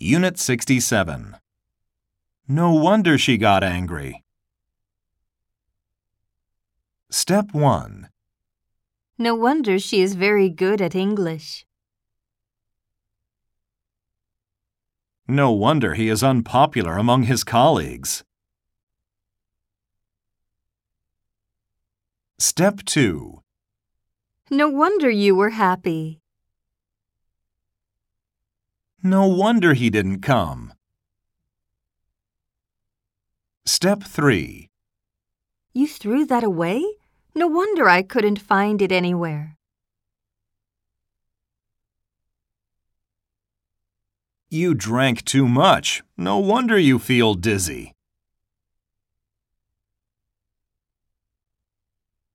Unit 67. No wonder she got angry. Step 1. No wonder she is very good at English. No wonder he is unpopular among his colleagues. Step 2. No wonder you were happy. No wonder he didn't come. Step 3. You threw that away? No wonder I couldn't find it anywhere. You drank too much. No wonder you feel dizzy.